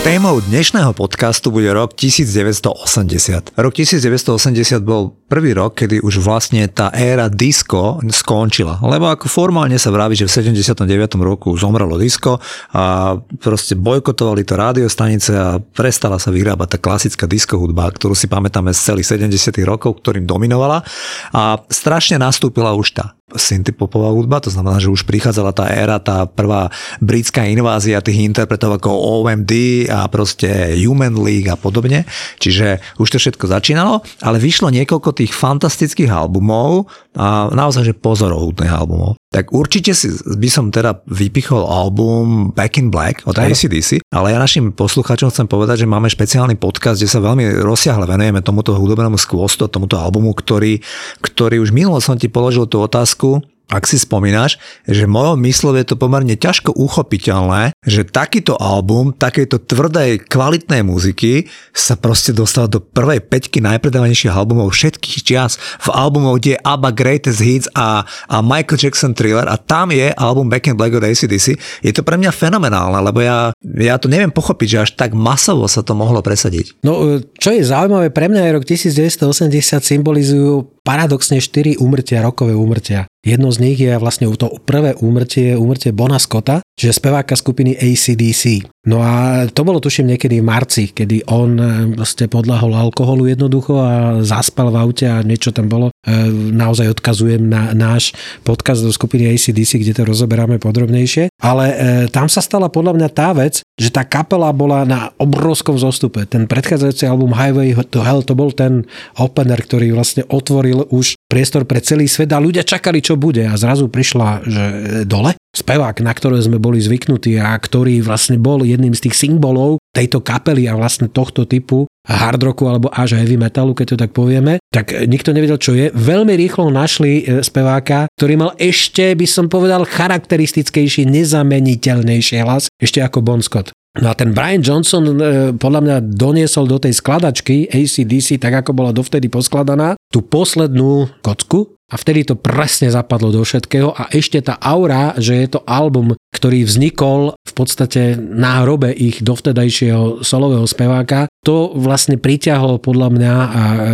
Témou dnešného podcastu bude rok 1980. Rok 1980 bol prvý rok, kedy už vlastne tá éra disco skončila. Lebo ako formálne sa vraví, že v 79. roku zomrelo disco a proste bojkotovali to rádiostanice a prestala sa vyrábať tá klasická disco hudba, ktorú si pamätáme z celých 70. rokov, ktorým dominovala a strašne nastúpila už tá synthpopová hudba, to znamená, že už prichádzala tá éra, tá prvá britská invázia tých interpretov ako OMD a proste Human League a podobne. Čiže už to všetko začínalo, ale vyšlo niekoľko tých fantastických albumov a naozaj, že pozorovúdnych albumov. Tak určite si by som teda vypichol album Back in Black od ACDC, ale ja našim poslucháčom chcem povedať, že máme špeciálny podcast, kde sa veľmi rozsiahle venujeme tomuto hudobnému skvostu, tomuto albumu, ktorý, ktorý už minulo som ti položil tú otázku, ak si spomínaš, že v mojom myslove je to pomerne ťažko uchopiteľné, že takýto album, takéto tvrdej, kvalitnej muziky sa proste dostal do prvej peťky najpredávanejších albumov všetkých čias. V albumov, kde je ABBA Greatest Hits a, a Michael Jackson Thriller a tam je album Back in Black od ACDC. Je to pre mňa fenomenálne, lebo ja, ja to neviem pochopiť, že až tak masovo sa to mohlo presadiť. No, čo je zaujímavé, pre mňa je rok 1980 symbolizujú paradoxne 4 úmrtia, rokové úmrtia. Jedno z nich je vlastne to prvé úmrtie, úmrtie Bona Scotta, čiže speváka skupiny ACDC. No a to bolo tuším niekedy v marci, kedy on e, vlastne podľahol alkoholu jednoducho a zaspal v aute a niečo tam bolo. E, naozaj odkazujem na náš podcast do skupiny ACDC, kde to rozoberáme podrobnejšie. Ale e, tam sa stala podľa mňa tá vec, že tá kapela bola na obrovskom zostupe. Ten predchádzajúci album Highway to Hell to bol ten opener, ktorý vlastne otvoril už priestor pre celý svet a ľudia čakali, čo bude a zrazu prišla, že dole spevák, na ktoré sme boli zvyknutí a ktorý vlastne bol jedným z tých symbolov tejto kapely a vlastne tohto typu hard rocku alebo až heavy metalu, keď to tak povieme, tak nikto nevedel, čo je. Veľmi rýchlo našli e, speváka, ktorý mal ešte, by som povedal, charakteristickejší, nezameniteľnejší hlas, ešte ako Bon Scott. No a ten Brian Johnson e, podľa mňa doniesol do tej skladačky ACDC, tak ako bola dovtedy poskladaná, tú poslednú kocku, a vtedy to presne zapadlo do všetkého a ešte tá aura, že je to album, ktorý vznikol v podstate na hrobe ich dovtedajšieho solového speváka, to vlastne priťahlo podľa mňa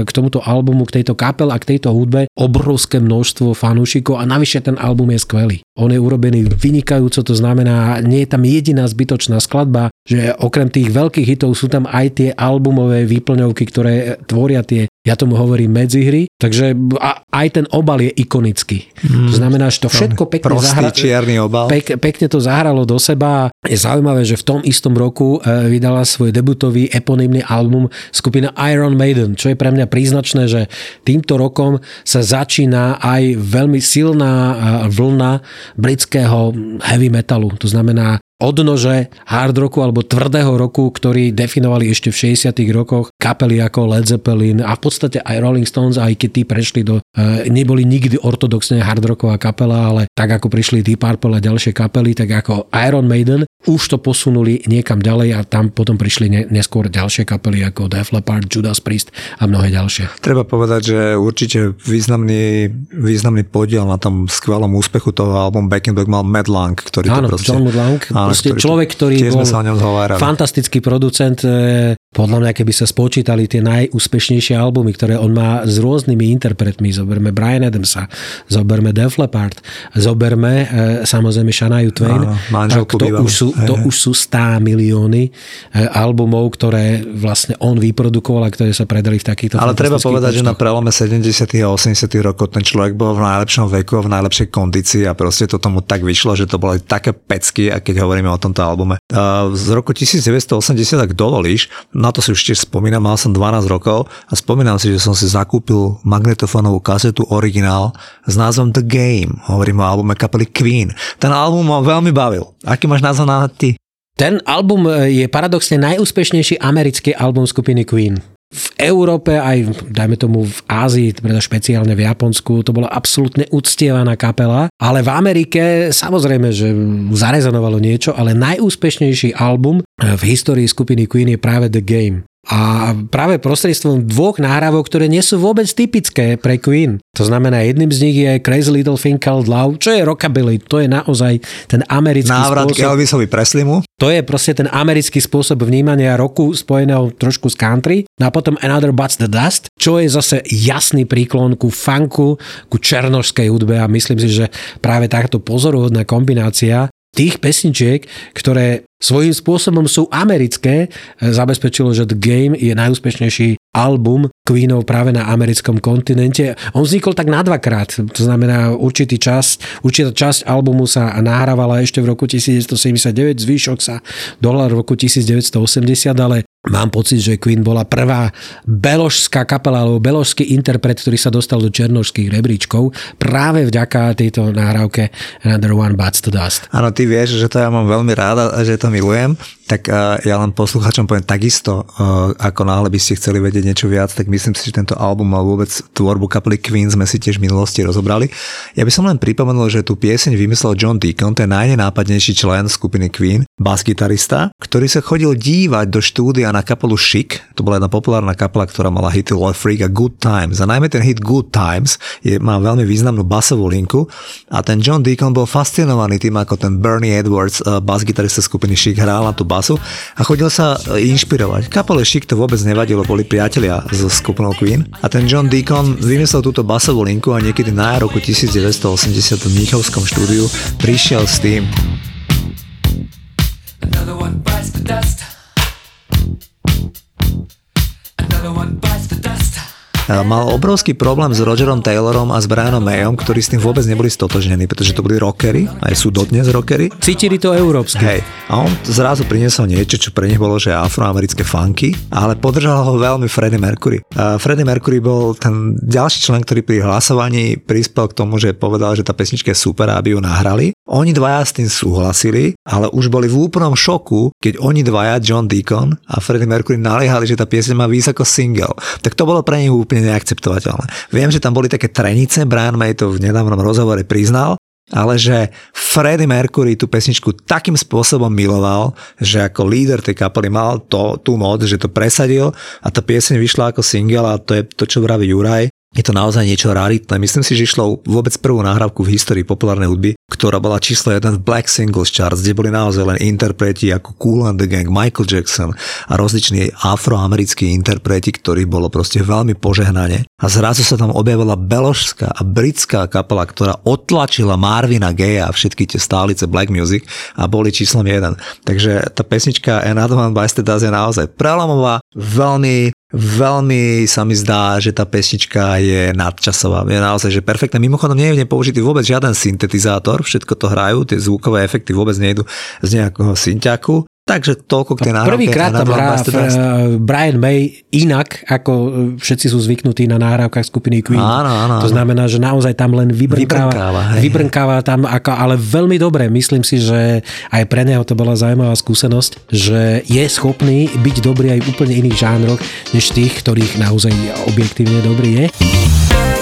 k tomuto albumu, k tejto kapel a k tejto hudbe obrovské množstvo fanúšikov a navyše ten album je skvelý. On je urobený vynikajúco, to znamená, nie je tam jediná zbytočná skladba, že okrem tých veľkých hitov sú tam aj tie albumové výplňovky, ktoré tvoria tie, ja tomu hovorím medzihry, takže a, aj ten obal je ikonický. Mm, to znamená, že to všetko pekne, zahra... čierny obal. Pek, pekne to zahralo do seba. Je zaujímavé, že v tom istom roku e, vydala svoj debutový eponymný album skupina Iron Maiden, čo je pre mňa príznačné, že týmto rokom sa začína aj veľmi silná e, vlna britského heavy metalu. To znamená odnože hard roku alebo tvrdého roku, ktorý definovali ešte v 60 rokoch kapely ako Led Zeppelin a v podstate aj Rolling Stones, aj keď tí prešli do, e, neboli nikdy ortodoxne hard rocková kapela, ale tak ako prišli Deep Purple a ďalšie kapely, tak ako Iron Maiden, už to posunuli niekam ďalej a tam potom prišli ne, neskôr ďalšie kapely ako Def Leppard, Judas Priest a mnohé ďalšie. Treba povedať, že určite významný, významný podiel na tom skvelom úspechu toho album Back in Black mal Mad Lang, ktorý Áno, to proste... John Lang, proste ktorý, človek, ktorý bol fantastický producent. E, podľa mňa, keby sa spočítali tie najúspešnejšie albumy, ktoré on má s rôznymi interpretmi, zoberme Brian Adamsa, zoberme Def Leppard, zoberme e, samozrejme Shania Twain, Áno, to, už sú, to už sú 100 milióny e, albumov, ktoré vlastne on vyprodukoval a ktoré sa predali v takýchto Ale treba povedať, počtoch. že na prelome 70. a 80. rokov ten človek bol v najlepšom veku, v najlepšej kondícii a proste to tomu tak vyšlo, že to boli také pecky, a keď hovoríme o tomto albume. Z roku 1980, ak dovolíš, na to si už tiež spomínam, mal som 12 rokov a spomínam si, že som si zakúpil magnetofónovú kazetu originál s názvom The Game. Hovorím o albume kapely Queen. Ten album ma veľmi bavil. Aký máš názov na ty? Ten album je paradoxne najúspešnejší americký album skupiny Queen v Európe, aj dajme tomu v Ázii, teda špeciálne v Japonsku, to bola absolútne uctievaná kapela, ale v Amerike samozrejme, že zarezonovalo niečo, ale najúspešnejší album v histórii skupiny Queen je práve The Game. A práve prostredstvom dvoch náhrávok, ktoré nie sú vôbec typické pre Queen. To znamená, jedným z nich je Crazy Little Thing Called Love, čo je rockabilly, to je naozaj ten americký Návrat spôsob. Elvisovi Preslimu. To je proste ten americký spôsob vnímania roku spojeného trošku s country. No a potom Another But's the Dust, čo je zase jasný príklon ku funku, ku černožskej hudbe a myslím si, že práve takto pozoruhodná kombinácia tých pesničiek, ktoré svojím spôsobom sú americké, zabezpečilo, že The Game je najúspešnejší album Queenov práve na americkom kontinente. On vznikol tak na dvakrát, to znamená určitý čas, určitá časť albumu sa nahrávala ešte v roku 1979, zvýšok sa dolar v roku 1980, ale Mám pocit, že Queen bola prvá beložská kapela alebo beložský interpret, ktorý sa dostal do černožských rebríčkov práve vďaka tejto nahrávke Another One Bites to Dust. Áno, ty vieš, že to ja mám veľmi ráda že to milujem, tak uh, ja len posluchačom poviem takisto, uh, ako náhle by ste chceli vedieť niečo viac, tak myslím si, že tento album a vôbec tvorbu kapely Queen sme si tiež v minulosti rozobrali. Ja by som len pripomenul, že tú pieseň vymyslel John Deacon, je najnenápadnejší člen skupiny Queen, bas-gitarista, ktorý sa chodil dívať do štúdia na kapelu Chic, to bola jedna populárna kapela, ktorá mala hity Love Freak a Good Times. A najmä ten hit Good Times je, má veľmi významnú basovú linku a ten John Deacon bol fascinovaný tým, ako ten Bernie Edwards, uh, bas-gitarista skupiny Chic, hral na tú basu a chodil sa uh, inšpirovať. Kapele Chic to vôbec nevadilo, boli priatelia so skupinou Queen a ten John Deacon vymyslel túto basovú linku a niekedy na roku 1980 v Mnichovskom štúdiu prišiel s tým Another one bites the dust. Mal obrovský problém s Rogerom Taylorom a s Brianom Mayom, ktorí s tým vôbec neboli stotožnení, pretože to boli rockery, aj sú dodnes rockery. Cítili to európske. Hej, a on zrazu priniesol niečo, čo pre nich bolo, že afroamerické funky, ale podržal ho veľmi Freddie Mercury. A Freddie Mercury bol ten ďalší člen, ktorý pri hlasovaní prispel k tomu, že povedal, že tá pesnička je super, aby ju nahrali. Oni dvaja s tým súhlasili, ale už boli v úplnom šoku, keď oni dvaja, John Deacon a Freddie Mercury, naliehali, že tá pieseň má výsť ako single. Tak to bolo pre nich úplne neakceptovateľné. Viem, že tam boli také trenice, Brian May to v nedávnom rozhovore priznal, ale že Freddie Mercury tú pesničku takým spôsobom miloval, že ako líder tej kapely mal to, tú moc, že to presadil a tá pieseň vyšla ako single a to je to, čo vraví Juraj, je to naozaj niečo raritné. Myslím si, že išlo vôbec prvú nahrávku v histórii populárnej hudby, ktorá bola číslo 1 v Black Singles Charts, kde boli naozaj len interpreti ako Cool and the Gang, Michael Jackson a rozliční afroamerickí interpreti, ktorí bolo proste veľmi požehnane. A zrazu sa tam objavila beložská a britská kapela, ktorá otlačila Marvina Gaya a všetky tie stálice Black Music a boli číslom 1. Takže tá pesnička Another One by je naozaj prelomová, veľmi Veľmi sa mi zdá, že tá pesnička je nadčasová. Je naozaj, že perfektné. Mimochodom nie je použitý vôbec žiaden syntetizátor, všetko to hrajú, tie zvukové efekty vôbec nejdu z nejakého synťaku. Takže toľko k tej nahrávke. Prvýkrát tam hrá Brian May inak, ako všetci sú zvyknutí na nahrávkach skupiny Queen. Áno, áno, to znamená, že naozaj tam len vybrnkáva, vybrnkáva, hej. vybrnkáva tam, ako, ale veľmi dobre. Myslím si, že aj pre neho to bola zaujímavá skúsenosť, že je schopný byť dobrý aj v úplne iných žánroch, než tých, ktorých naozaj objektívne dobrý je.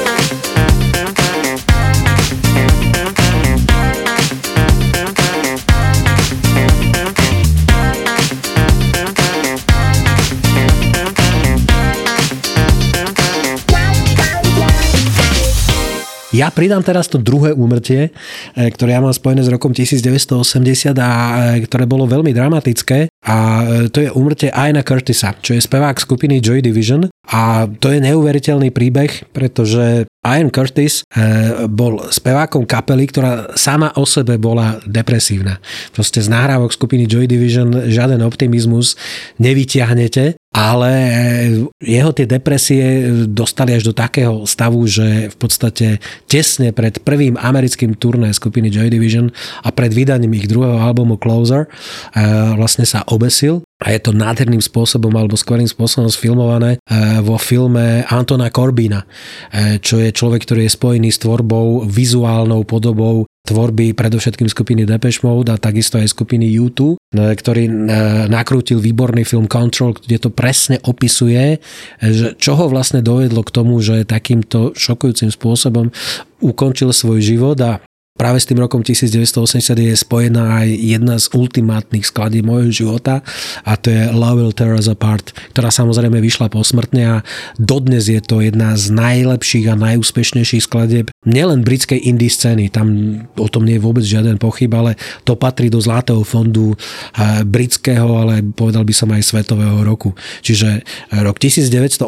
Ja pridám teraz to druhé úmrtie, e, ktoré ja mám spojené s rokom 1980 a e, ktoré bolo veľmi dramatické. A e, to je úmrtie Aina Curtisa, čo je spevák skupiny Joy Division. A to je neuveriteľný príbeh, pretože Ian Curtis bol spevákom kapely, ktorá sama o sebe bola depresívna. Proste z nahrávok skupiny Joy Division žiaden optimizmus nevyťahnete ale jeho tie depresie dostali až do takého stavu, že v podstate tesne pred prvým americkým turné skupiny Joy Division a pred vydaním ich druhého albumu Closer eh, vlastne sa obesil. A je to nádherným spôsobom alebo skvelým spôsobom sfilmované eh, vo filme Antona Corbina, eh, čo je človek, ktorý je spojený s tvorbou, vizuálnou podobou tvorby predovšetkým skupiny Depeche Mode a takisto aj skupiny U2, ktorý nakrútil výborný film Control, kde to presne opisuje, že čo ho vlastne dovedlo k tomu, že takýmto šokujúcim spôsobom ukončil svoj život a Práve s tým rokom 1980 je spojená aj jedna z ultimátnych skladí môjho života a to je Love Will Tear Us Apart, ktorá samozrejme vyšla posmrtne a dodnes je to jedna z najlepších a najúspešnejších skladieb nielen britskej indie scény, tam o tom nie je vôbec žiaden pochyb, ale to patrí do zlatého fondu eh, britského, ale povedal by som aj svetového roku. Čiže eh, rok 1980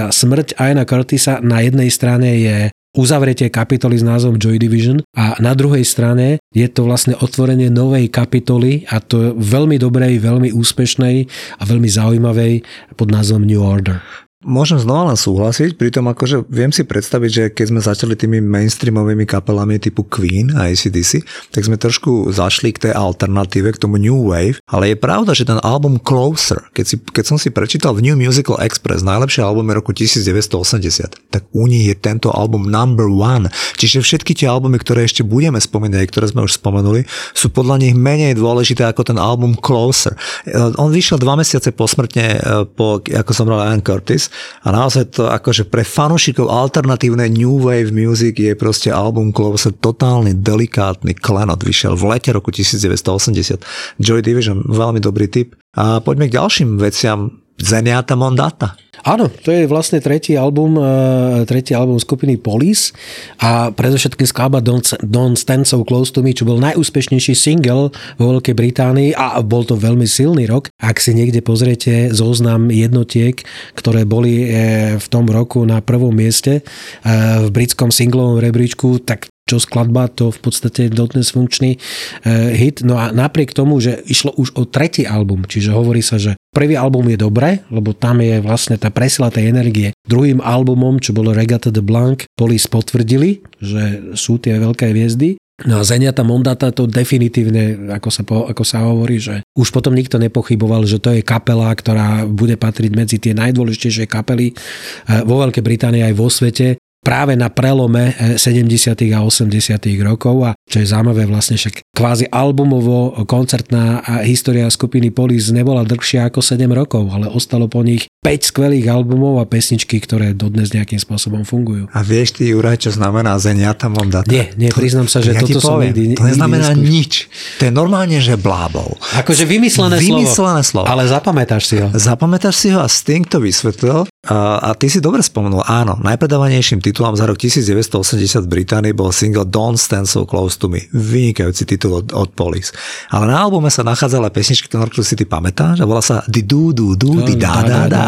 a smrť Aina Curtisa na jednej strane je uzavretie kapitoly s názvom Joy Division a na druhej strane je to vlastne otvorenie novej kapitoly a to veľmi dobrej, veľmi úspešnej a veľmi zaujímavej pod názvom New Order. Môžem znova len súhlasiť, pritom akože viem si predstaviť, že keď sme začali tými mainstreamovými kapelami typu Queen a ACDC, tak sme trošku zašli k tej alternatíve, k tomu New Wave, ale je pravda, že ten album Closer, keď, si, keď som si prečítal v New Musical Express, najlepšie album roku 1980, tak u nich je tento album number one. Čiže všetky tie albumy, ktoré ešte budeme spomínať, ktoré sme už spomenuli, sú podľa nich menej dôležité ako ten album Closer. On vyšiel dva mesiace posmrtne eh, po, ako som bral Ian Curtis a naozaj to akože pre fanúšikov alternatívnej New Wave Music je proste album Closer totálny delikátny klenot. Vyšiel v lete roku 1980. Joy Division, veľmi dobrý tip. A poďme k ďalším veciam. Zeniata Mondata. Áno, to je vlastne tretí album, e, tretí album skupiny Police a predovšetkým skladba Don't, Don't Stand So Close To Me, čo bol najúspešnejší single vo Veľkej Británii a bol to veľmi silný rok. Ak si niekde pozriete zoznam jednotiek, ktoré boli e, v tom roku na prvom mieste e, v britskom singlovom rebríčku, tak čo skladba, to v podstate dodnes funkčný hit. No a napriek tomu, že išlo už o tretí album, čiže hovorí sa, že prvý album je dobré, lebo tam je vlastne tá presila tej energie. Druhým albumom, čo bolo Regata de Blanc, Police potvrdili, že sú tie veľké hviezdy. No a Zeniata Mondata to definitívne, ako sa, po, ako sa hovorí, že už potom nikto nepochyboval, že to je kapela, ktorá bude patriť medzi tie najdôležitejšie kapely eh, vo Veľkej Británii aj vo svete práve na prelome 70. Eh, a 80. rokov a čo je zaujímavé vlastne však kvázi albumovo koncertná história skupiny Police nebola dlhšia ako 7 rokov, ale ostalo po nich 5 skvelých albumov a pesničky, ktoré dodnes nejakým spôsobom fungujú. A vieš ty, Juraj, čo znamená Zeniata Mondata? Nie, nie, priznám sa, že ja toto som nikdy To neznamená nikdy nič. To je normálne, že blábol. Akože vymyslené, vymyslené slovo. slovo. Ale zapamätáš si ho. Zapamätáš si ho a Sting to vysvetlil. A, ty si dobre spomenul, áno, najpredávanejším titulom za rok 1980 v Británii bol single Don't Stand So Close To Me. Vynikajúci titul od, od Police. Ale na albume sa nachádzala pesnička, ktorú si ty pamätáš a volá sa Di Du Du Du Di Da Da Da.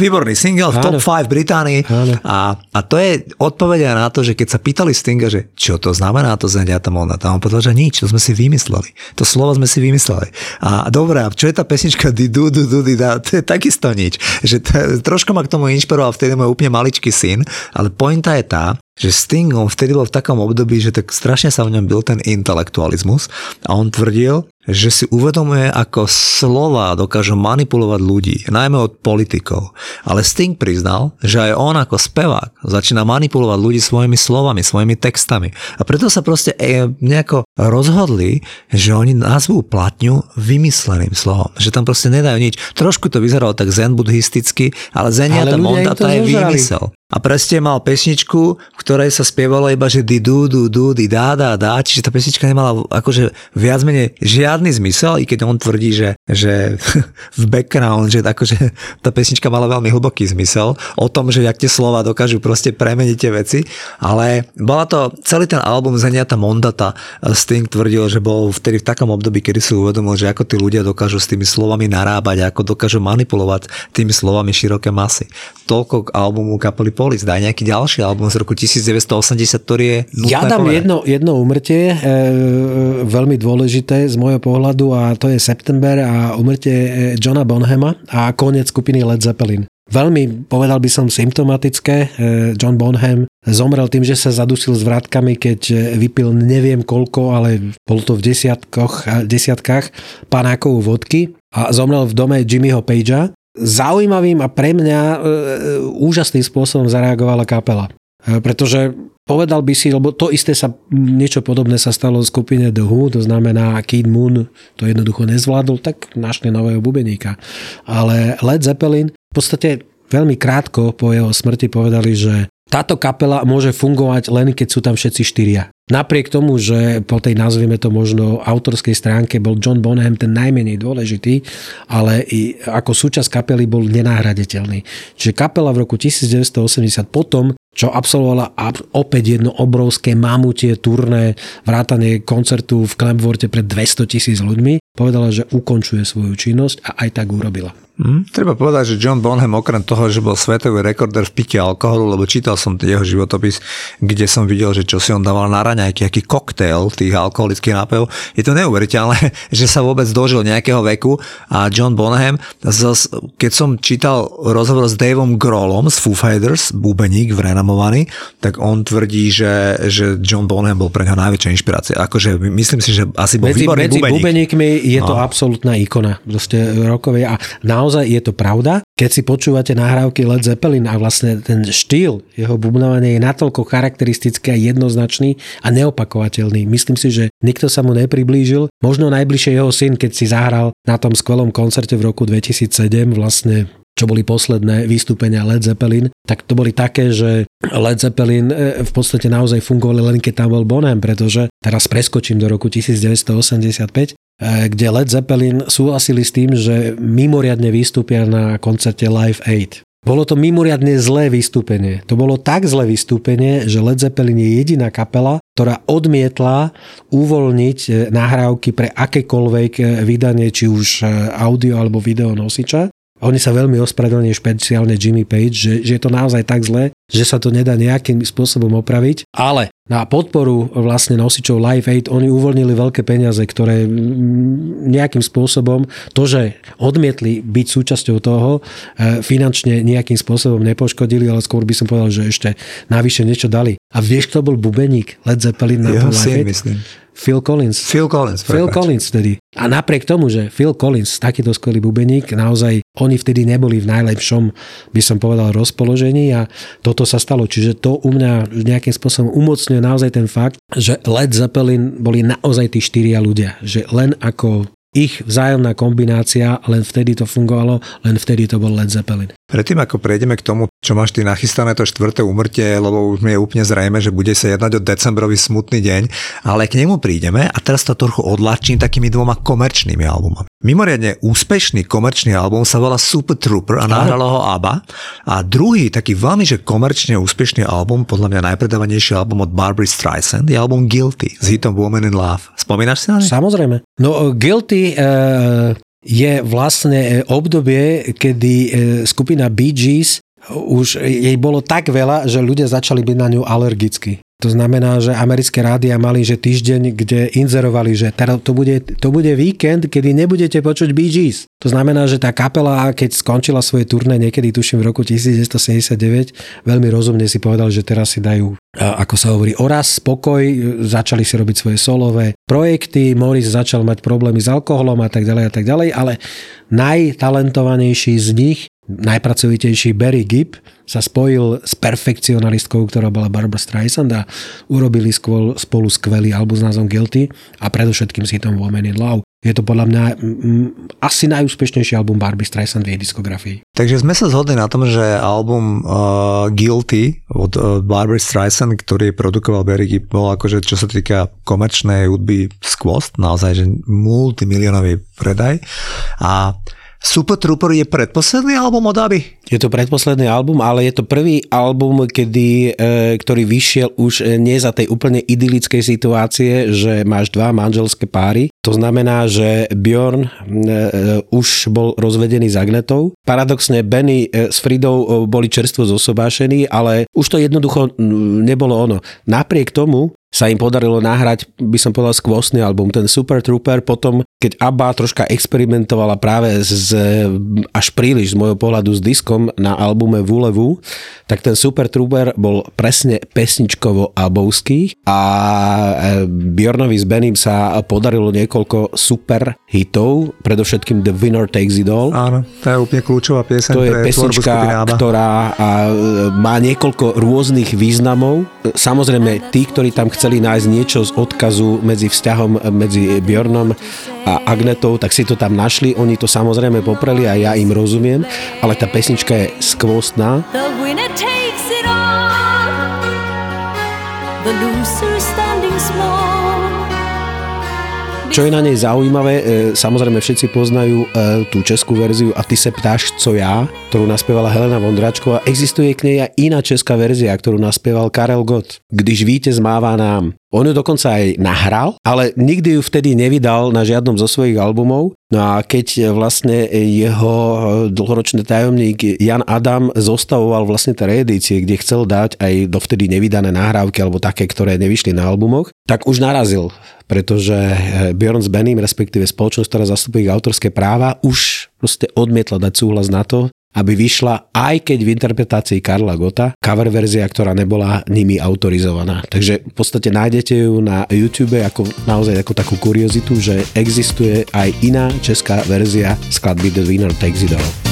Výborný single v top 5 v Británii. A, a to je odpovedia na to, že keď sa pýtali Stinga, že čo to znamená to Zenyatta Monata, on povedal, že nič, to sme si vymysleli. To slovo sme si vymysleli. A dobre, a čo je tá pesnička Di Du Du Du Di Da? To je takisto nič. Že to, trošku ma k tomu inšpiroval vtedy môj úplne maličký syn, ale pointa je tá, že Sting on vtedy bol v takom období, že tak strašne sa v ňom byl ten intelektualizmus a on tvrdil, že si uvedomuje, ako slova dokážu manipulovať ľudí, najmä od politikov. Ale Sting priznal, že aj on ako spevák začína manipulovať ľudí svojimi slovami, svojimi textami. A preto sa proste e, nejako rozhodli, že oni nazvú platňu vymysleným slovom. Že tam proste nedajú nič. Trošku to vyzeralo tak zen buddhisticky, ale zeniata mondata je vymysel. A presne mal pesničku, v ktorej sa spievalo iba, že di du du du di dá dá dá, čiže tá pesnička nemala akože viac menej žiadny zmysel, i keď on tvrdí, že, že v background, že akože tá pesnička mala veľmi hlboký zmysel o tom, že jak tie slova dokážu proste premeniť tie veci, ale bola to celý ten album Zeniata Mondata Sting tvrdil, že bol vtedy v takom období, kedy si uvedomil, že ako tí ľudia dokážu s tými slovami narábať, ako dokážu manipulovať tými slovami široké masy. Toľko k albumu kapely Police, daj nejaký ďalší album z roku 1980, ktorý je Ja dám jedno, jedno umrtie, e, veľmi dôležité z môjho pohľadu a to je September a umrtie e, Johna Bonhama a koniec skupiny Led Zeppelin. Veľmi, povedal by som, symptomatické. E, John Bonham zomrel tým, že sa zadusil s vrátkami, keď e, vypil neviem koľko, ale bol to v desiatkoch, desiatkách panákov vodky a zomrel v dome Jimmyho Pagea zaujímavým a pre mňa e, úžasným spôsobom zareagovala kapela. Pretože povedal by si, lebo to isté sa, niečo podobné sa stalo v skupine The Who, to znamená Kid Moon to jednoducho nezvládol, tak našli nového bubeníka. Ale Led Zeppelin v podstate veľmi krátko po jeho smrti povedali, že táto kapela môže fungovať len keď sú tam všetci štyria. Napriek tomu, že po tej nazvime to možno autorskej stránke bol John Bonham ten najmenej dôležitý, ale i ako súčasť kapely bol nenahraditeľný. Čiže kapela v roku 1980 potom, čo absolvovala opäť jedno obrovské mamutie turné, vrátanie koncertu v Klemvorte pred 200 tisíc ľuďmi, povedala, že ukončuje svoju činnosť a aj tak urobila. Hmm, treba povedať, že John Bonham okrem toho, že bol svetový rekorder v pite alkoholu, lebo čítal som jeho životopis, kde som videl, že čo si on dával na raňajky, aký koktail tých alkoholických nápojov. Je to neuveriteľné, že sa vôbec dožil nejakého veku a John Bonham, keď som čítal rozhovor s Davom Grohlom z Foo Fighters, bubeník renomovaný, tak on tvrdí, že, že John Bonham bol pre neho najväčšia inšpirácia. Akože myslím si, že asi bol medzi, výborný medzi bubeník. bubeníkmi je to no. absolútna ikona proste rokovej a naozaj naozaj je to pravda. Keď si počúvate nahrávky Led Zeppelin a vlastne ten štýl jeho bubnovania je natoľko charakteristický a jednoznačný a neopakovateľný. Myslím si, že nikto sa mu nepriblížil. Možno najbližšie jeho syn, keď si zahral na tom skvelom koncerte v roku 2007 vlastne čo boli posledné vystúpenia Led Zeppelin, tak to boli také, že Led Zeppelin e, v podstate naozaj fungovali len keď tam bol Bonham, pretože teraz preskočím do roku 1985, E, kde Led Zeppelin súhlasili s tým, že mimoriadne vystúpia na koncerte Live 8. Bolo to mimoriadne zlé vystúpenie. To bolo tak zlé vystúpenie, že Led Zeppelin je jediná kapela, ktorá odmietla uvoľniť e, nahrávky pre akékoľvek vydanie, či už audio alebo video nosiča. Oni sa veľmi ospravedlňujú špeciálne Jimmy Page, že, že je to naozaj tak zlé, že sa to nedá nejakým spôsobom opraviť. Ale na podporu vlastne nosičov Live Aid oni uvoľnili veľké peniaze, ktoré nejakým spôsobom to, že odmietli byť súčasťou toho, e, finančne nejakým spôsobom nepoškodili, ale skôr by som povedal, že ešte navyše niečo dali. A vieš, kto bol bubeník Led Zeppelin na Jeho Live Aid? myslím. Phil Collins. Phil Collins. Phil Collins vtedy. A napriek tomu, že Phil Collins, takýto skvelý bubeník, naozaj oni vtedy neboli v najlepšom, by som povedal, rozpoložení a toto sa stalo. Čiže to u mňa nejakým spôsobom umocňuje naozaj ten fakt, že Led Zeppelin boli naozaj tí štyria ľudia. Že len ako ich vzájomná kombinácia, len vtedy to fungovalo, len vtedy to bol Led Zeppelin. Predtým ako prejdeme k tomu, čo máš ty nachystané to štvrté umrtie, lebo už mi je úplne zrejme, že bude sa jednať o decembrový smutný deň, ale k nemu prídeme a teraz to trochu odlačím takými dvoma komerčnými albumami. Mimoriadne úspešný komerčný album sa volá Super Trooper a nahralo ho ABBA a druhý taký veľmi že komerčne úspešný album, podľa mňa najpredávanejší album od Barbary Streisand je album Guilty s hitom Woman in Love. Spomínaš si na ne? Samozrejme. No Guilty uh, je vlastne obdobie, kedy skupina Bee Gees už jej bolo tak veľa, že ľudia začali byť na ňu alergicky. To znamená, že americké rádia mali že týždeň, kde inzerovali, že teda to bude, to bude víkend, kedy nebudete počuť Bee Gees. To znamená, že tá kapela, keď skončila svoje turné niekedy, tuším v roku 1979, veľmi rozumne si povedal, že teraz si dajú, ako sa hovorí, oraz, spokoj, začali si robiť svoje solové projekty, Morris začal mať problémy s alkoholom a tak ďalej a tak ďalej, ale najtalentovanejší z nich najpracovitejší Barry Gibb sa spojil s perfekcionalistkou, ktorá bola Barbara Streisand a urobili skôr, spolu skvelý album s názvom Guilty a predovšetkým s hitom Woman in Love. Je to podľa mňa m, asi najúspešnejší album Barbie Streisand v jej diskografii. Takže sme sa zhodli na tom, že album uh, Guilty od uh, Barbary Streisand, ktorý produkoval Barry Gibb, bol akože čo sa týka komerčnej hudby skvost, naozaj že multimilionový predaj. A Super Trooper je predposledný album od Aby? Je to predposledný album, ale je to prvý album, kedy, e, ktorý vyšiel už e, nie za tej úplne idylickej situácie, že máš dva manželské páry. To znamená, že Bjorn e, už bol rozvedený s Agnetou. Paradoxne Benny s Fridou boli čerstvo zosobášení, ale už to jednoducho nebolo ono. Napriek tomu sa im podarilo nahrať, by som povedal, skvostný album, ten Super Trooper, potom keď ABBA troška experimentovala práve z, až príliš z môjho pohľadu s diskom, na albume Vulevu, tak ten Super Trooper bol presne pesničkovo albovský a e, Bjornovi s Benim sa podarilo niekoľko super hitov, predovšetkým The Winner Takes It All. Áno, to je úplne kľúčová pieseň To je pre pesnička, ktorá má niekoľko rôznych významov. Samozrejme, tí, ktorí tam chceli nájsť niečo z odkazu medzi vzťahom medzi Bjornom a Agnetou, tak si to tam našli. Oni to samozrejme popreli a ja im rozumiem, ale tá pesnička je skvostná. The winner takes it all. The loser Čo je na nej zaujímavé, e, samozrejme všetci poznajú e, tú českú verziu A ty se ptáš, co ja, ktorú naspievala Helena Vondračková. Existuje k nej aj iná česká verzia, ktorú naspieval Karel Gott. Když víte zmáva nám. On ju dokonca aj nahral, ale nikdy ju vtedy nevydal na žiadnom zo svojich albumov. No a keď vlastne jeho dlhoročný tajomník Jan Adam zostavoval vlastne tie reedície, kde chcel dať aj dovtedy nevydané nahrávky alebo také, ktoré nevyšli na albumoch, tak už narazil, pretože Bjorn s Benim, respektíve spoločnosť, ktorá zastupuje ich autorské práva, už proste odmietla dať súhlas na to, aby vyšla, aj keď v interpretácii Karla Gota, cover verzia, ktorá nebola nimi autorizovaná. Takže v podstate nájdete ju na YouTube ako naozaj ako takú kuriozitu, že existuje aj iná česká verzia skladby The Winner Takes It All.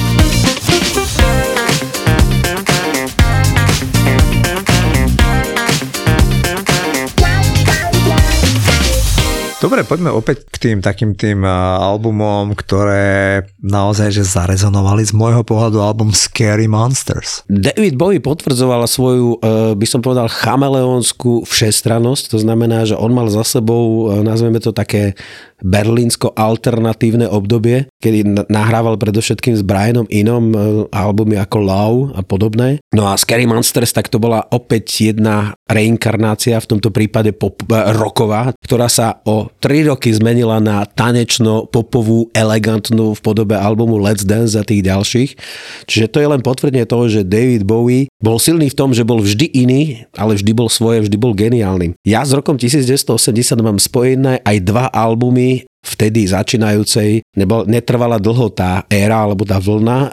Dobre, poďme opäť k tým takým tým albumom, ktoré naozaj že zarezonovali z môjho pohľadu album Scary Monsters. David Bowie potvrdzoval svoju, e, by som povedal, chameleónskú všestrannosť, to znamená, že on mal za sebou, e, nazveme to také berlínsko-alternatívne obdobie, kedy nahrával predovšetkým s Brianom Inom e, albumy ako Love a podobné. No a Scary Monsters, tak to bola opäť jedna reinkarnácia, v tomto prípade pop, roková, ktorá sa o 3 roky zmenila na tanečno-popovú, elegantnú v podobe albumu Let's Dance a tých ďalších. Čiže to je len potvrdenie toho, že David Bowie bol silný v tom, že bol vždy iný, ale vždy bol svoje, vždy bol geniálny. Ja s rokom 1980 mám spojené aj dva albumy vtedy začínajúcej, nebol, netrvala dlho tá éra alebo tá vlna uh,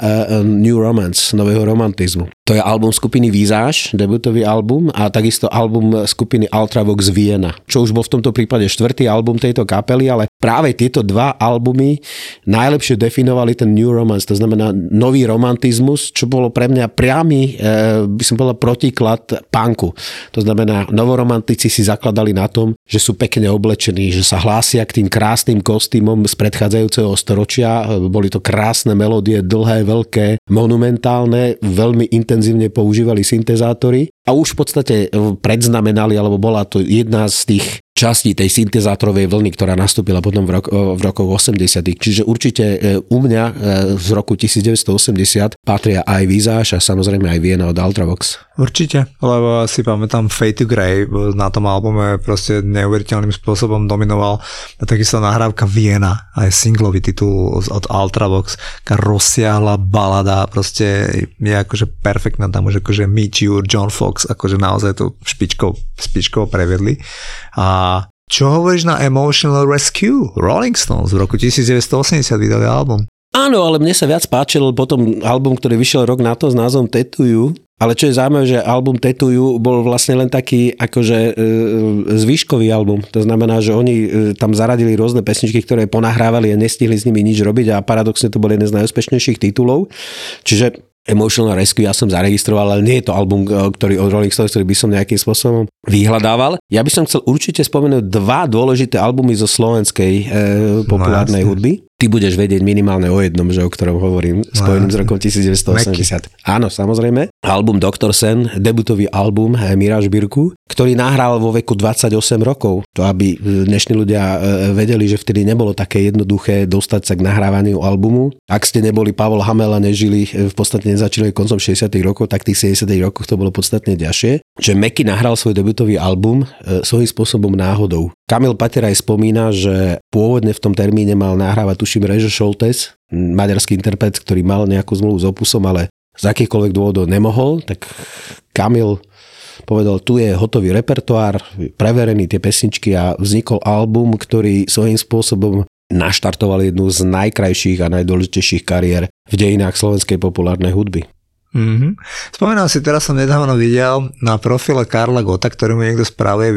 New Romance, nového romantizmu. To je album skupiny Visage, debutový album a takisto album skupiny Ultravox Vienna, čo už bol v tomto prípade štvrtý album tejto kapely, ale práve tieto dva albumy najlepšie definovali ten New Romance, to znamená nový romantizmus, čo bolo pre mňa priamy, uh, by som povedal, protiklad punku. To znamená, novoromantici si zakladali na tom, že sú pekne oblečení, že sa hlásia k tým krásnym kostýmom z predchádzajúceho storočia. Boli to krásne melódie, dlhé, veľké, monumentálne, veľmi intenzívne používali syntezátory a už v podstate predznamenali, alebo bola to jedna z tých časti tej syntezátorovej vlny, ktorá nastúpila potom v, rok, v rokoch 80. Čiže určite e, u mňa e, z roku 1980 patria aj Visage a samozrejme aj Viena od Ultravox. Určite, lebo si pamätám Fade to Grey na tom albume proste neuveriteľným spôsobom dominoval a takisto nahrávka Viena, aj singlový titul od Ultravox, taká rozsiahla balada, proste je akože perfektná tam už akože Meet You, John Fox, akože naozaj to špičkou, špičkou prevedli a čo hovoríš na Emotional Rescue? Rolling Stones v roku 1980 vydali album. Áno, ale mne sa viac páčil potom album, ktorý vyšiel rok na to s názvom Tattoo ale čo je zaujímavé, že album Tattoo bol vlastne len taký akože e, zvyškový album. To znamená, že oni e, tam zaradili rôzne pesničky, ktoré ponahrávali a nestihli s nimi nič robiť a paradoxne to bol jeden z najúspešnejších titulov. Čiže Emotional Rescue ja som zaregistroval, ale nie je to album, e, ktorý od Rolling Stones, ktorý by som nejakým spôsobom vyhľadával. Ja by som chcel určite spomenúť dva dôležité albumy zo slovenskej e, populárnej no, hudby. Ty budeš vedieť minimálne o jednom, že o ktorom hovorím, spojeným no, s rokom 1980. Áno, samozrejme. Album Dr. Sen, debutový album e, Miráž Birku, ktorý nahral vo veku 28 rokov. To aby dnešní ľudia vedeli, že vtedy nebolo také jednoduché dostať sa k nahrávaniu albumu. Ak ste neboli Pavol Hamel a nežili v podstate nezačali koncom 60. rokov, tak tých 70. rokoch to bolo podstatne ďažšie. Že Meky nahral svoj debutový album e, svojím spôsobom náhodou. Kamil Pateraj spomína, že pôvodne v tom termíne mal nahrávať, tuším, Režo Šoltes, maďarský interpret, ktorý mal nejakú zmluvu s Opusom, ale z akýchkoľvek dôvodov nemohol, tak Kamil povedal, tu je hotový repertoár, preverený tie pesničky a vznikol album, ktorý svojím spôsobom naštartoval jednu z najkrajších a najdôležitejších kariér v dejinách slovenskej populárnej hudby. Mm-hmm. Spomínam si, teraz som nedávno videl na profile Karla Gota, ktorý niekto spravuje. e,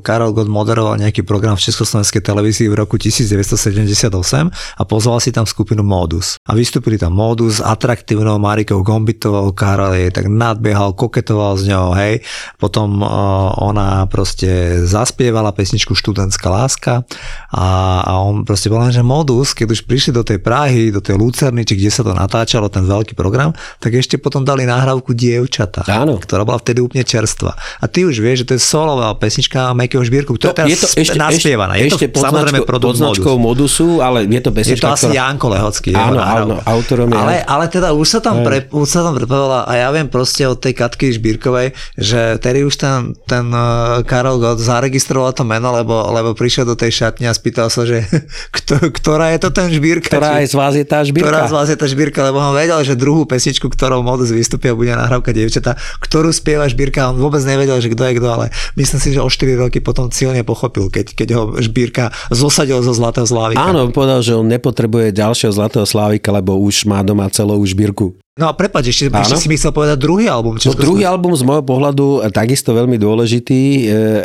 Karol Gott moderoval nejaký program v Československej televízii v roku 1978 a pozval si tam skupinu Modus. A vystúpili tam Modus s atraktívnou Marikou Gombitovou, Karol jej tak nadbiehal, koketoval s ňou, hej. Potom uh, ona proste zaspievala pesničku Študentská láska a, a on proste povedal, že Modus, keď už prišli do tej Prahy, do tej Lucerny, či kde sa to natáčalo, ten veľký program, tak ešte potom dali nahrávku Dievčata, Áno. ktorá bola vtedy úplne čerstvá. A ty už vieš, že to je solová pesnička Mekého Žbírku, ktorá No, je teraz naspievaná. Je ešte to samozrejme pod produkt značkou Modus. modusu, ale je to Je to pesnička, asi ktorá... Janko Lehocký. Áno, áno, autorom je... ale, ale teda už sa tam, pre, už sa tam prepovedala a ja viem proste od tej Katky Žbírkovej, že tedy už ten, ten Karol Gott zaregistroval to meno, lebo, lebo prišiel do tej šatne a spýtal sa, že kto, ktorá je to ten Žbírka? Ktorá či- z vás je tá žbírka? Ktorá z vás je tá žbírka, lebo on vedel, že druhú pesničku, ktorou modus vystúpia, bude nahrávka dievčata, ktorú spieva žbírka, on vôbec nevedel, že kto je kto, ale myslím si, že o 4 roky potom silne pochopil, keď, keď ho žbírka zosadil zo Zlatého Slávika. Áno, povedal, že on nepotrebuje ďalšieho Zlatého Slávika, lebo už má doma celú žbírku. No a prepáč, ešte, Áno. ešte si mi chcel povedať druhý album. No, druhý album z môjho pohľadu e, takisto veľmi dôležitý e,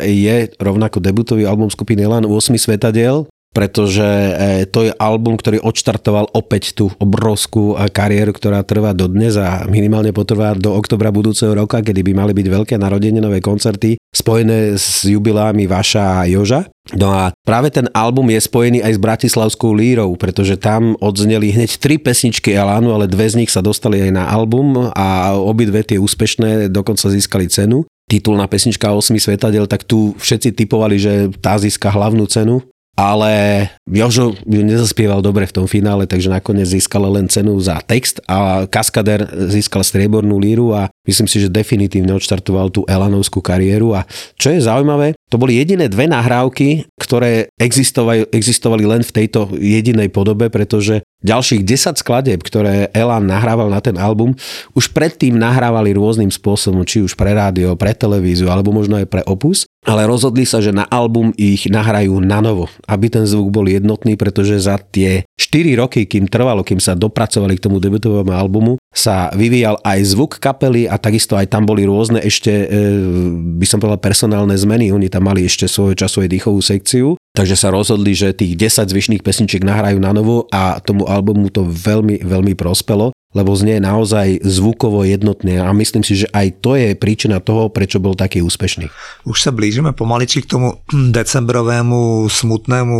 je rovnako debutový album skupiny Elan 8 Svetadiel, pretože e, to je album, ktorý odštartoval opäť tú obrovskú e, kariéru, ktorá trvá dodnes a minimálne potrvá do oktobra budúceho roka, kedy by mali byť veľké narodeninové koncerty spojené s jubilámi Vaša a Joža. No a práve ten album je spojený aj s Bratislavskou lírou, pretože tam odzneli hneď tri pesničky Elánu, ale dve z nich sa dostali aj na album a obidve tie úspešné dokonca získali cenu. Titulná pesnička 8 svetadiel, tak tu všetci typovali, že tá získa hlavnú cenu, ale Jožo ju nezaspieval dobre v tom finále, takže nakoniec získala len cenu za text a Kaskader získal striebornú líru a myslím si, že definitívne odštartoval tú Elanovskú kariéru. A čo je zaujímavé, to boli jediné dve nahrávky, ktoré existovali, existovali len v tejto jedinej podobe, pretože ďalších 10 skladeb, ktoré Elan nahrával na ten album, už predtým nahrávali rôznym spôsobom, či už pre rádio, pre televíziu, alebo možno aj pre opus, ale rozhodli sa, že na album ich nahrajú na novo, aby ten zvuk bol jednotný, pretože za tie 4 roky, kým trvalo, kým sa dopracovali k tomu debutovému albumu, sa vyvíjal aj zvuk kapely a takisto aj tam boli rôzne ešte, e, by som povedal, personálne zmeny. Oni tam mali ešte svojho času dýchovú sekciu, takže sa rozhodli, že tých 10 zvyšných pesničiek nahrajú na novo a tomu albumu to veľmi, veľmi prospelo lebo znie naozaj zvukovo jednotne a myslím si, že aj to je príčina toho, prečo bol taký úspešný. Už sa blížime pomaličky k tomu decembrovému smutnému,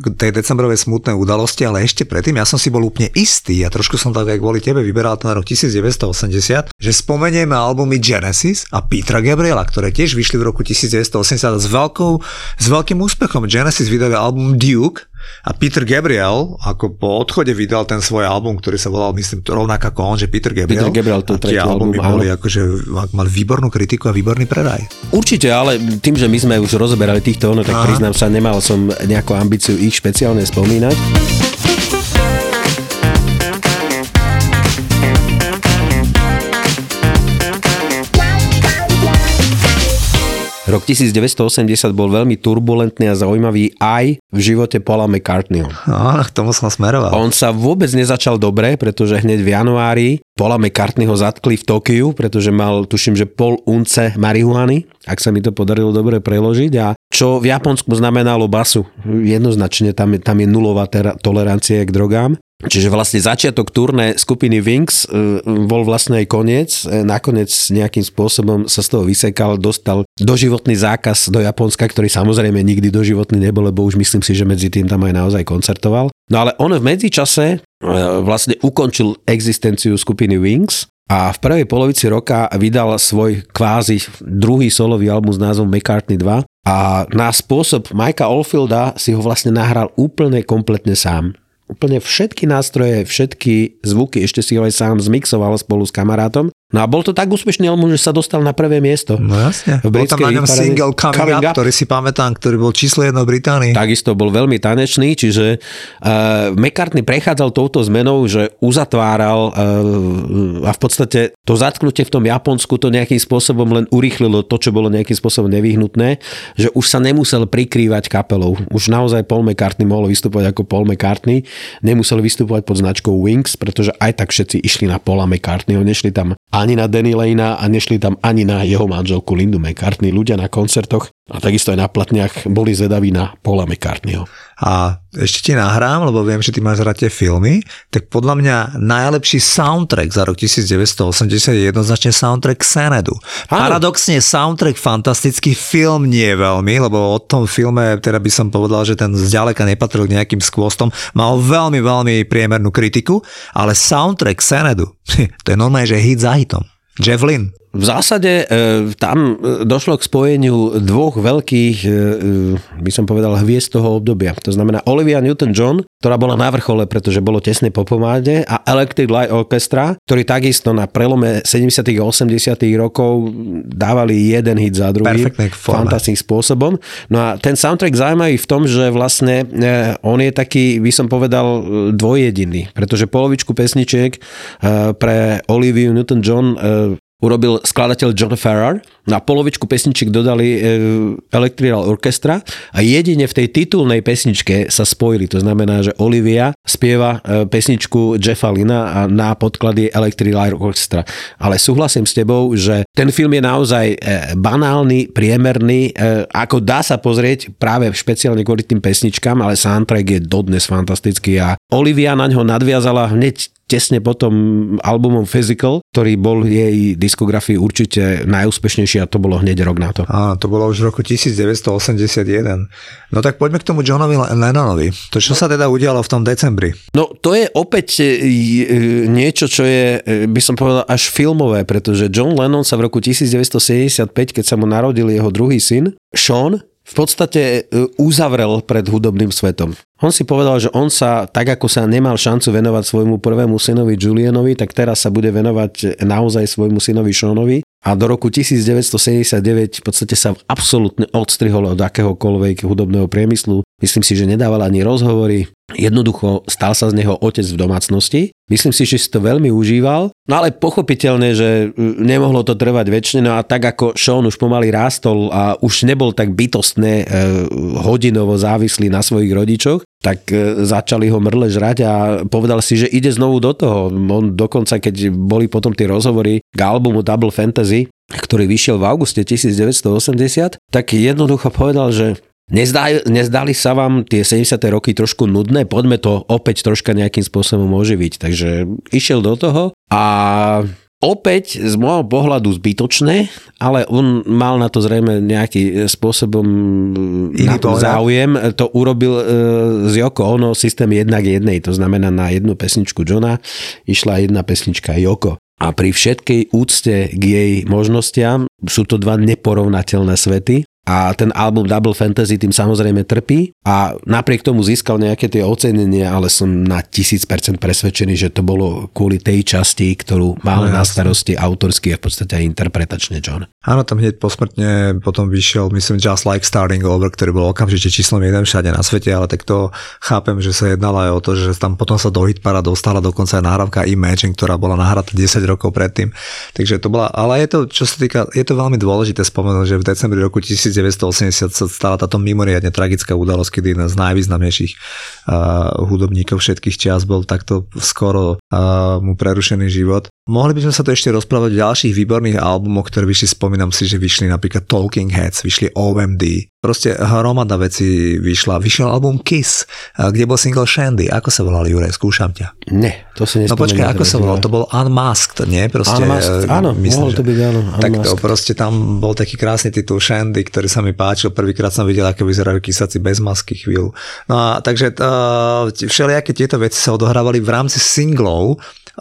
k tej decembrovej smutnej udalosti, ale ešte predtým ja som si bol úplne istý a trošku som tak aj kvôli tebe vyberal ten rok 1980, že spomenieme albumy Genesis a Petra Gabriela, ktoré tiež vyšli v roku 1980 s, veľkou, s veľkým úspechom. Genesis vydali album Duke, a Peter Gabriel, ako po odchode vydal ten svoj album, ktorý sa volal, myslím, rovnako ako on, že Peter Gabriel. Peter Gabriel, to tretí album, boli akože, mali výbornú kritiku a výborný predaj. Určite, ale tým, že my sme už rozoberali týchto ono, tak Aha. priznám sa, nemal som nejakú ambíciu ich špeciálne spomínať. Rok 1980 bol veľmi turbulentný a zaujímavý aj v živote Paula McCartneyho. No, k tomu som smeroval. On sa vôbec nezačal dobre, pretože hneď v januári Paula McCartney ho zatkli v Tokiu, pretože mal, tuším, že pol unce marihuany, ak sa mi to podarilo dobre preložiť. A čo v Japonsku znamenalo basu. Jednoznačne tam je, tam je nulová tera- tolerancia k drogám. Čiže vlastne začiatok turné skupiny Wings e, bol vlastne aj koniec. E, Nakoniec nejakým spôsobom sa z toho vysekal, dostal doživotný zákaz do Japonska, ktorý samozrejme nikdy doživotný nebol, lebo už myslím si, že medzi tým tam aj naozaj koncertoval. No ale on v medzičase e, vlastne ukončil existenciu skupiny Wings a v prvej polovici roka vydal svoj kvázi druhý solový album s názvom McCartney 2 a na spôsob Mikea Oldfielda si ho vlastne nahral úplne kompletne sám. Úplne všetky nástroje, všetky zvuky, ešte si ho aj sám zmixoval spolu s kamarátom. No a bol to tak úspešný album, že sa dostal na prvé miesto. No jasne. V Bol tam na ňom single Coming, Coming up, Up. ktorý si pamätám, ktorý bol číslo jedno v Británii. Takisto bol veľmi tanečný, čiže uh, McCartney prechádzal touto zmenou, že uzatváral uh, a v podstate to zatknutie v tom Japonsku to nejakým spôsobom len urýchlilo to, čo bolo nejakým spôsobom nevyhnutné, že už sa nemusel prikrývať kapelou. Už naozaj Paul McCartney mohol vystupovať ako Paul McCartney, nemusel vystupovať pod značkou Wings, pretože aj tak všetci išli na Paula McCartneyho, nešli tam ani na Danny Lane a nešli tam ani na jeho manželku Lindu McCartney. Ľudia na koncertoch a takisto aj na platniach boli zvedaví na Paula McCartneyho. A ešte ti nahrám, lebo viem, že ty máš rád tie filmy, tak podľa mňa najlepší soundtrack za rok 1980 je jednoznačne soundtrack Xanadu. Paradoxne soundtrack fantastický, film nie je veľmi, lebo o tom filme teda by som povedal, že ten zďaleka nepatril k nejakým skvostom, mal veľmi, veľmi priemernú kritiku, ale soundtrack Xanadu, to je normálne, že hit za hitom. Jeff Lynne. V zásade e, tam e, došlo k spojeniu dvoch veľkých, e, by som povedal, hviezd toho obdobia. To znamená Olivia Newton-John, ktorá bola na vrchole, pretože bolo tesne po pomáde a Electric Light Orchestra, ktorí takisto na prelome 70. a 80. rokov dávali jeden hit za druhý. Fantastickým spôsobom. No a ten soundtrack zaujímavý v tom, že vlastne on je taký, by som povedal, dvojjediný, pretože polovičku pesničiek pre Olivia Newton-John urobil skladateľ John Farrar. Na polovičku pesničiek dodali e, Electrical Orchestra a jedine v tej titulnej pesničke sa spojili. To znamená, že Olivia spieva e, pesničku Jeffa Lina a na podklady Electrical Orchestra. Ale súhlasím s tebou, že ten film je naozaj e, banálny, priemerný, ako dá sa pozrieť práve špeciálne kvôli tým pesničkám, ale soundtrack je dodnes fantastický a Olivia na ňo nadviazala hneď tesne potom albumom Physical, ktorý bol jej diskografii určite najúspešnejší a to bolo hneď rok na to. Áno, to bolo už v roku 1981. No tak poďme k tomu Johnovi Lennonovi. To čo sa teda udialo v tom decembri? No to je opäť e, e, niečo, čo je, e, by som povedal, až filmové, pretože John Lennon sa v roku 1975, keď sa mu narodil jeho druhý syn, Sean, v podstate uzavrel pred hudobným svetom. On si povedal, že on sa, tak ako sa nemal šancu venovať svojmu prvému synovi Julianovi, tak teraz sa bude venovať naozaj svojmu synovi Seanovi a do roku 1979 v podstate sa absolútne odstrihol od akéhokoľvek hudobného priemyslu. Myslím si, že nedával ani rozhovory. Jednoducho stal sa z neho otec v domácnosti. Myslím si, že si to veľmi užíval, no ale pochopiteľne, že nemohlo to trvať väčšine, no a tak ako Sean už pomaly rástol a už nebol tak bytostne e, hodinovo závislý na svojich rodičoch, tak e, začali ho mrle žrať a povedal si, že ide znovu do toho. On dokonca, keď boli potom tie rozhovory k albumu Double Fantasy, ktorý vyšiel v auguste 1980, tak jednoducho povedal, že Nezdá, nezdali sa vám tie 70. roky trošku nudné? Poďme to opäť troška nejakým spôsobom oživiť. Takže išiel do toho a opäť z môjho pohľadu zbytočné, ale on mal na to zrejme nejaký spôsobom Iný to záujem. To urobil e, z Joko Ono systém jednak jednej, to znamená na jednu pesničku Johna išla jedna pesnička Joko. A pri všetkej úcte k jej možnostiam sú to dva neporovnateľné svety a ten album Double Fantasy tým samozrejme trpí a napriek tomu získal nejaké tie ocenenia, ale som na 1000% presvedčený, že to bolo kvôli tej časti, ktorú mal no, na starosti autorský a v podstate aj interpretačne John. Áno, tam hneď posmrtne potom vyšiel, myslím, Just Like Starting Over, ktorý bol okamžite číslom jeden všade na svete, ale tak to chápem, že sa jednalo aj o to, že tam potom sa do hitpara dostala dokonca aj nahrávka Imagine, ktorá bola nahratá 10 rokov predtým. Takže to bola, ale je to, čo sa týka, je to veľmi dôležité spomenúť, že v decembri roku 1000 1980 sa stala táto mimoriadne tragická udalosť, kedy jeden z najvýznamnejších uh, hudobníkov všetkých čias bol takto skoro uh, mu prerušený život. Mohli by sme sa tu ešte rozprávať o ďalších výborných albumoch, ktoré vyšli, spomínam si, že vyšli napríklad Talking Heads, vyšli OMD, proste hromada veci vyšla. Vyšiel album Kiss, kde bol single Shandy. Ako sa volal, Juraj? Skúšam ťa. Ne, to si No počkaj, ako sa volal? To bol Unmasked, nie? Proste, Unmasked, áno, myslím, mohol to byť, áno. Tak to proste tam bol taký krásny titul Shandy, ktorý sa mi páčil. Prvýkrát som videl, ako vyzerajú kysaci bez masky chvíľu. No a takže uh, všelijaké tieto veci sa odohrávali v rámci singlov,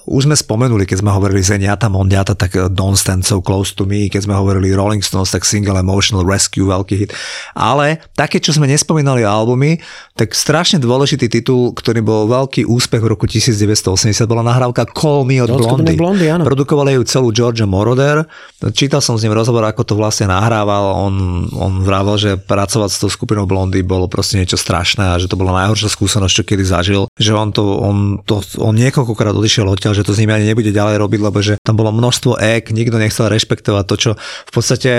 už sme spomenuli, keď sme hovorili Zeniata Mondiata, tak eh, Don't Stand So Close To Me, keď sme hovorili Rolling Stones, tak Single Emotional Rescue, veľký hit. Ale také, čo sme nespomínali albumy, tak strašne dôležitý titul, ktorý bol veľký úspech v roku 1980, bola nahrávka Call Me od Blondy. Blondy áno. Produkovali ju celú George Moroder. Čítal som s ním rozhovor, ako to vlastne nahrával. On, on vravel, že pracovať s tou skupinou Blondy bolo proste niečo strašné a že to bola najhoršia skúsenosť, čo kedy zažil. Že on to, on to, on niekoľkokrát odišiel od odtiaľ, že to s nimi ani nebude ďalej robiť, lebo že tam bolo množstvo ek, nikto nechcel rešpektovať to, čo v podstate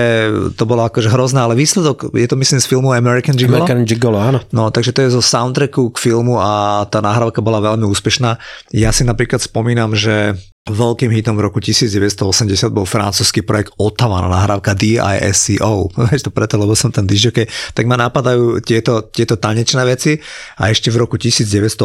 to bolo akože hrozné, ale výsledok je to myslím z filmu American Gigolo. American Gigolo, áno. No, takže to je zo soundtracku k filmu a tá nahrávka bola veľmi úspešná. Ja si napríklad spomínam, že Veľkým hitom v roku 1980 bol francúzsky projekt Ottawa, nahrávka DISCO. Vieš to preto, lebo som tam DJ, tak ma napadajú tieto, tieto tanečné veci a ešte v roku 1980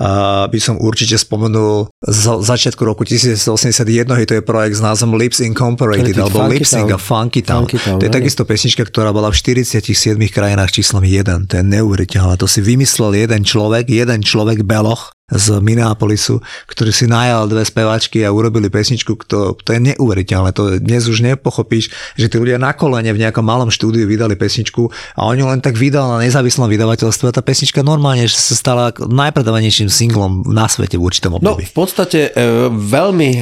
uh, by som určite spomenul z začiatku roku 1981, to je projekt s názvom Lips Incorporated, alebo Lipsing a Funky Town. Funky Town. To je takisto pesnička, ktorá bola v 47 krajinách číslom 1. To je neuveriteľné. To si vymyslel jeden človek, jeden človek beloch z Minneapolisu, ktorí si najal dve speváčky a urobili pesničku, to, to je neuveriteľné. To dnes už nepochopíš, že tí ľudia na kolene v nejakom malom štúdiu vydali pesničku a oni len tak vydal na nezávislom vydavateľstve a tá pesnička normálne že sa stala najpredávanejším singlom na svete v určitom no, období. No v podstate e, veľmi e,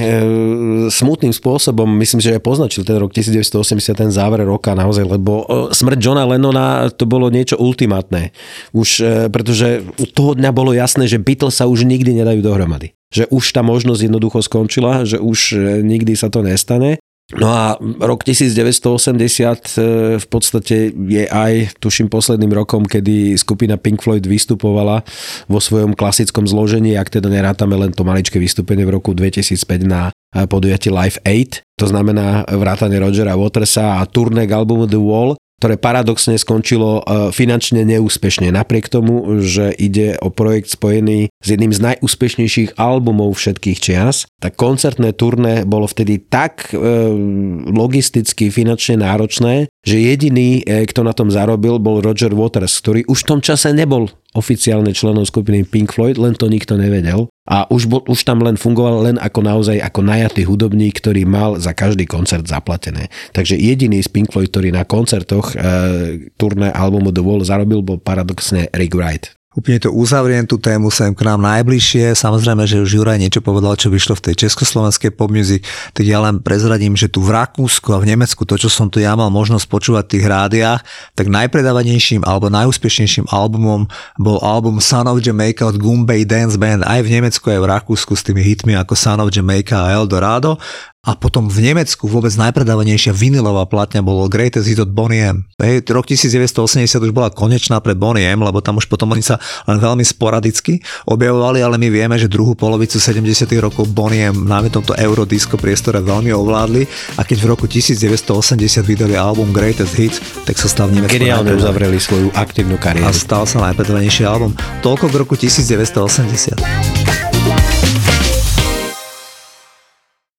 smutným spôsobom, myslím, že aj poznačil ten rok 1980, ten záver roka naozaj, lebo e, smrť Johna Lennona to bolo niečo ultimátne. Už pretože toho dňa bolo jasné, že Beatles sa už nikdy nedajú dohromady. Že už tá možnosť jednoducho skončila, že už nikdy sa to nestane. No a rok 1980 e, v podstate je aj, tuším, posledným rokom, kedy skupina Pink Floyd vystupovala vo svojom klasickom zložení, ak teda nerátame len to maličké vystúpenie v roku 2005 na e, podujatí Live 8, to znamená vrátane Rogera Watersa a turné k albumu The Wall, ktoré paradoxne skončilo e, finančne neúspešne. Napriek tomu, že ide o projekt spojený s jedným z najúspešnejších albumov všetkých čias, tak koncertné turné bolo vtedy tak e, logisticky, finančne náročné, že jediný, e, kto na tom zarobil, bol Roger Waters, ktorý už v tom čase nebol oficiálne členom skupiny Pink Floyd, len to nikto nevedel a už, bol, už tam len fungoval len ako naozaj ako najatý hudobník, ktorý mal za každý koncert zaplatené. Takže jediný z Pink Floyd, ktorý na koncertoch e, turné albumu The Wall zarobil, bol paradoxne Rick Wright. Úplne to uzavriem tú tému sem k nám najbližšie. Samozrejme, že už Juraj niečo povedal, čo vyšlo v tej československej pop music, tak ja len prezradím, že tu v Rakúsku a v Nemecku, to čo som tu ja mal možnosť počúvať v tých rádiách, tak najpredávanejším alebo najúspešnejším albumom bol album Son of Jamaica od Goombay Dance Band. Aj v Nemecku aj v Rakúsku s tými hitmi ako Son of Jamaica a Eldorado a potom v Nemecku vôbec najpredávanejšia vinilová platňa bolo Greatest Hit od Bonnie M. Hej, rok 1980 už bola konečná pre Bonnie M, lebo tam už potom oni sa len veľmi sporadicky objavovali, ale my vieme, že druhú polovicu 70 rokov Bonnie M na tomto eurodisco priestore veľmi ovládli a keď v roku 1980 vydali album Greatest Hits, tak sa stal v Nemecku Geniálne uzavreli svoju aktívnu kariéru. A stal sa najpredávanejší album. Toľko k roku 1980.